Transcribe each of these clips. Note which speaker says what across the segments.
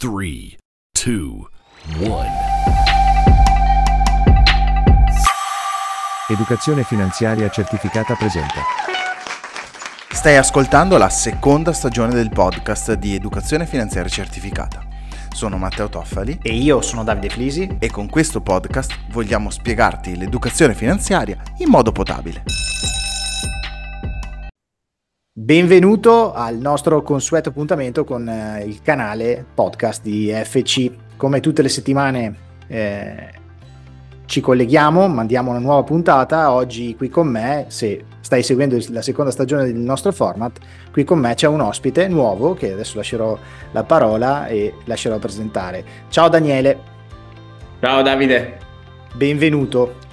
Speaker 1: 3, 2, 1.
Speaker 2: Educazione finanziaria certificata presenta.
Speaker 3: Stai ascoltando la seconda stagione del podcast di Educazione finanziaria certificata. Sono Matteo Toffali
Speaker 4: E io sono Davide Flisi.
Speaker 3: e con questo podcast vogliamo spiegarti l'educazione finanziaria in modo potabile.
Speaker 4: Benvenuto al nostro consueto appuntamento con eh, il canale podcast di FC. Come tutte le settimane eh, ci colleghiamo, mandiamo una nuova puntata. Oggi qui con me, se stai seguendo la seconda stagione del nostro format, qui con me c'è un ospite nuovo che adesso lascerò la parola e lascerò presentare. Ciao Daniele,
Speaker 5: Ciao Davide.
Speaker 4: benvenuto.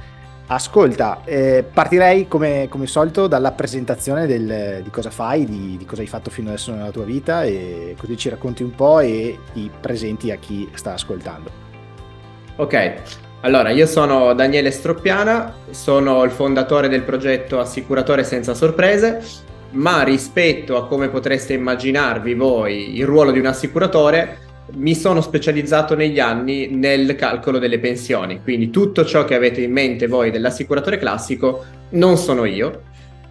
Speaker 4: Ascolta, eh, partirei come, come solito dalla presentazione del- di cosa fai, di, di cosa hai fatto fino adesso nella tua vita e così ci racconti un po' e ti presenti a chi sta ascoltando.
Speaker 5: Ok, allora io sono Daniele Stroppiana, sono il fondatore del progetto Assicuratore senza sorprese, ma rispetto a come potreste immaginarvi voi il ruolo di un assicuratore, mi sono specializzato negli anni nel calcolo delle pensioni, quindi tutto ciò che avete in mente voi dell'assicuratore classico non sono io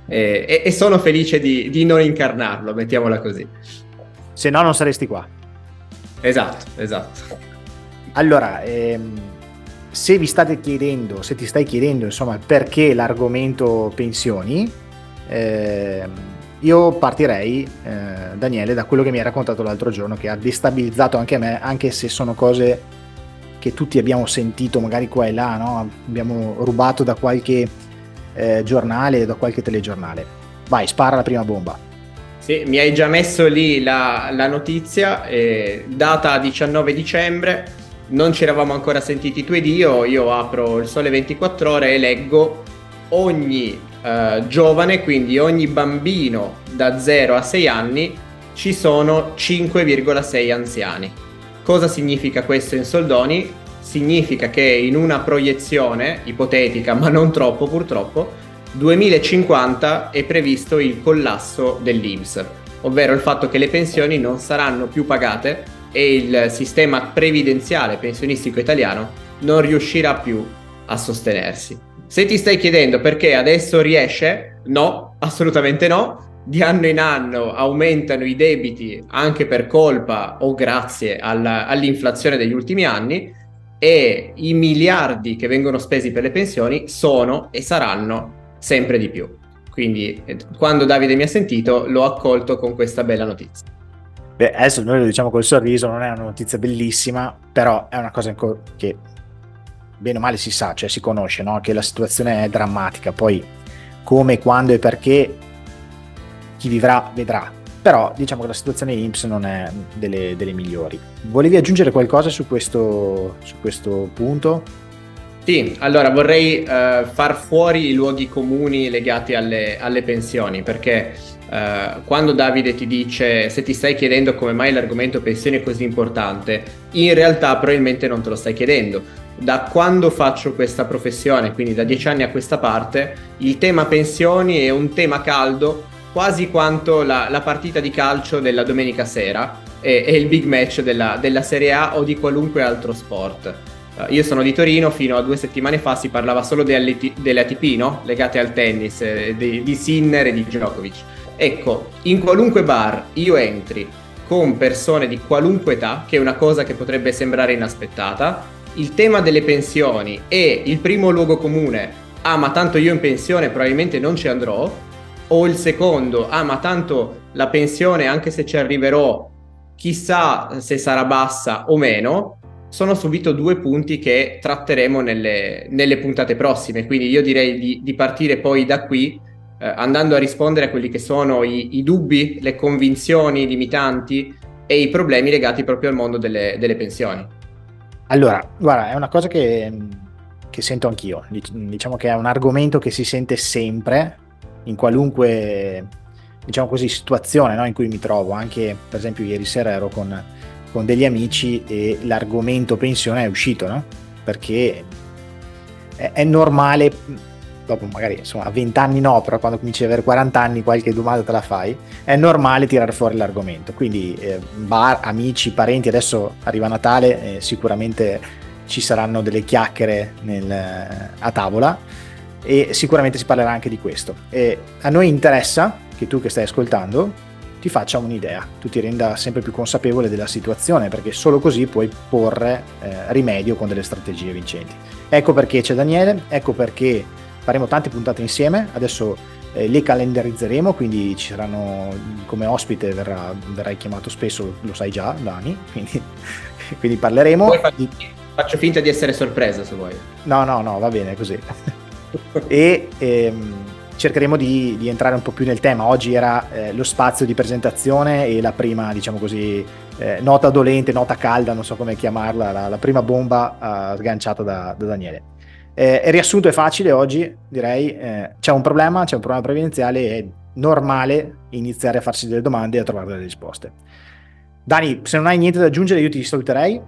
Speaker 5: eh, e, e sono felice di, di non incarnarlo, mettiamola così.
Speaker 4: Se no non saresti qua.
Speaker 5: Esatto, esatto.
Speaker 4: Allora, ehm, se vi state chiedendo, se ti stai chiedendo insomma perché l'argomento pensioni, ehm, io partirei, eh, Daniele, da quello che mi hai raccontato l'altro giorno, che ha destabilizzato anche me, anche se sono cose che tutti abbiamo sentito magari qua e là, no? abbiamo rubato da qualche eh, giornale, da qualche telegiornale. Vai, spara la prima bomba.
Speaker 5: Sì, mi hai già messo lì la, la notizia, eh, data 19 dicembre, non ci eravamo ancora sentiti tu ed io, io apro il Sole 24 ore e leggo ogni eh, giovane, quindi ogni bambino da 0 a 6 anni, ci sono 5,6 anziani. Cosa significa questo in soldoni? Significa che in una proiezione ipotetica, ma non troppo purtroppo, 2050 è previsto il collasso dell'INPS, ovvero il fatto che le pensioni non saranno più pagate e il sistema previdenziale pensionistico italiano non riuscirà più a sostenersi. Se ti stai chiedendo perché adesso riesce, no, assolutamente no. Di anno in anno aumentano i debiti anche per colpa o grazie alla- all'inflazione degli ultimi anni e i miliardi che vengono spesi per le pensioni sono e saranno sempre di più. Quindi eh, quando Davide mi ha sentito l'ho accolto con questa bella notizia.
Speaker 4: Beh, adesso noi lo diciamo col sorriso, non è una notizia bellissima, però è una cosa che bene o male si sa, cioè si conosce, no? che la situazione è drammatica, poi come, quando e perché chi vivrà vedrà, però diciamo che la situazione INPS non è delle, delle migliori. Volevi aggiungere qualcosa su questo, su questo punto?
Speaker 5: Sì, allora vorrei eh, far fuori i luoghi comuni legati alle, alle pensioni, perché eh, quando Davide ti dice se ti stai chiedendo come mai l'argomento pensioni è così importante, in realtà probabilmente non te lo stai chiedendo. Da quando faccio questa professione, quindi da dieci anni a questa parte, il tema pensioni è un tema caldo quasi quanto la, la partita di calcio della domenica sera e, e il big match della, della Serie A o di qualunque altro sport. Uh, io sono di Torino, fino a due settimane fa si parlava solo delle, ATP, no? legate al tennis, eh, di, di Sinner e di Djokovic. Ecco, in qualunque bar io entri con persone di qualunque età, che è una cosa che potrebbe sembrare inaspettata, il tema delle pensioni è il primo luogo comune, ah ma tanto io in pensione probabilmente non ci andrò, o il secondo, ah ma tanto la pensione anche se ci arriverò, chissà se sarà bassa o meno, sono subito due punti che tratteremo nelle, nelle puntate prossime, quindi io direi di, di partire poi da qui eh, andando a rispondere a quelli che sono i, i, dubbi, le convinzioni limitanti e i problemi legati proprio al mondo delle, delle pensioni.
Speaker 4: Allora, guarda, è una cosa che, che sento anch'io, diciamo che è un argomento che si sente sempre in qualunque diciamo così situazione no, in cui mi trovo anche per esempio ieri sera ero con, con degli amici e l'argomento pensione è uscito no? perché è, è normale dopo magari insomma a 20 anni no, però quando cominci ad avere 40 anni qualche domanda te la fai, è normale tirare fuori l'argomento. Quindi eh, bar, amici, parenti, adesso arriva Natale, eh, sicuramente ci saranno delle chiacchiere nel, a tavola e sicuramente si parlerà anche di questo. E a noi interessa che tu che stai ascoltando ti faccia un'idea, tu ti renda sempre più consapevole della situazione, perché solo così puoi porre eh, rimedio con delle strategie vincenti. Ecco perché c'è Daniele, ecco perché faremo tante puntate insieme, adesso eh, le calendarizzeremo, quindi ci saranno come ospite, verrà, verrai chiamato spesso, lo sai già Dani, quindi, quindi parleremo.
Speaker 5: Poi faccio, faccio finta di essere sorpresa se vuoi.
Speaker 4: No, no, no, va bene così. e ehm, cercheremo di, di, entrare un po' più nel tema. Oggi era eh, lo spazio di presentazione e la prima, diciamo così, eh, nota dolente, nota calda, non so come chiamarla, la, la prima bomba uh, sganciata da, da Daniele. Eh, il riassunto è facile oggi, direi, eh, c'è un problema, c'è un problema previdenziale, è normale iniziare a farsi delle domande e a trovare delle risposte. Dani, se non hai niente da aggiungere io ti saluterei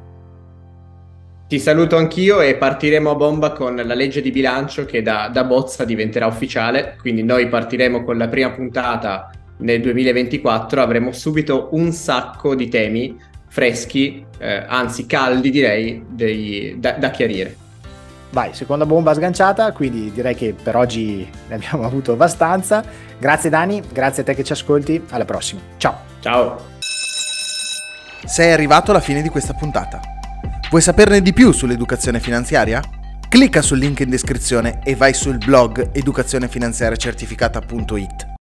Speaker 5: ti saluto anch'io e partiremo a bomba con la legge di bilancio che da, da, bozza diventerà ufficiale, quindi noi partiremo con la prima puntata nel 2024, avremo subito un sacco di temi freschi, eh, anzi caldi direi, dei, da, da chiarire.
Speaker 4: Vai, seconda bomba sganciata, quindi direi che per oggi ne abbiamo avuto abbastanza. Grazie Dani, grazie a te che ci ascolti, alla prossima. Ciao.
Speaker 5: Ciao.
Speaker 3: Sei arrivato alla fine di questa puntata. Vuoi saperne di più sull'educazione finanziaria? Clicca sul link in descrizione e vai sul blog educazionefinanziariacertificata.it.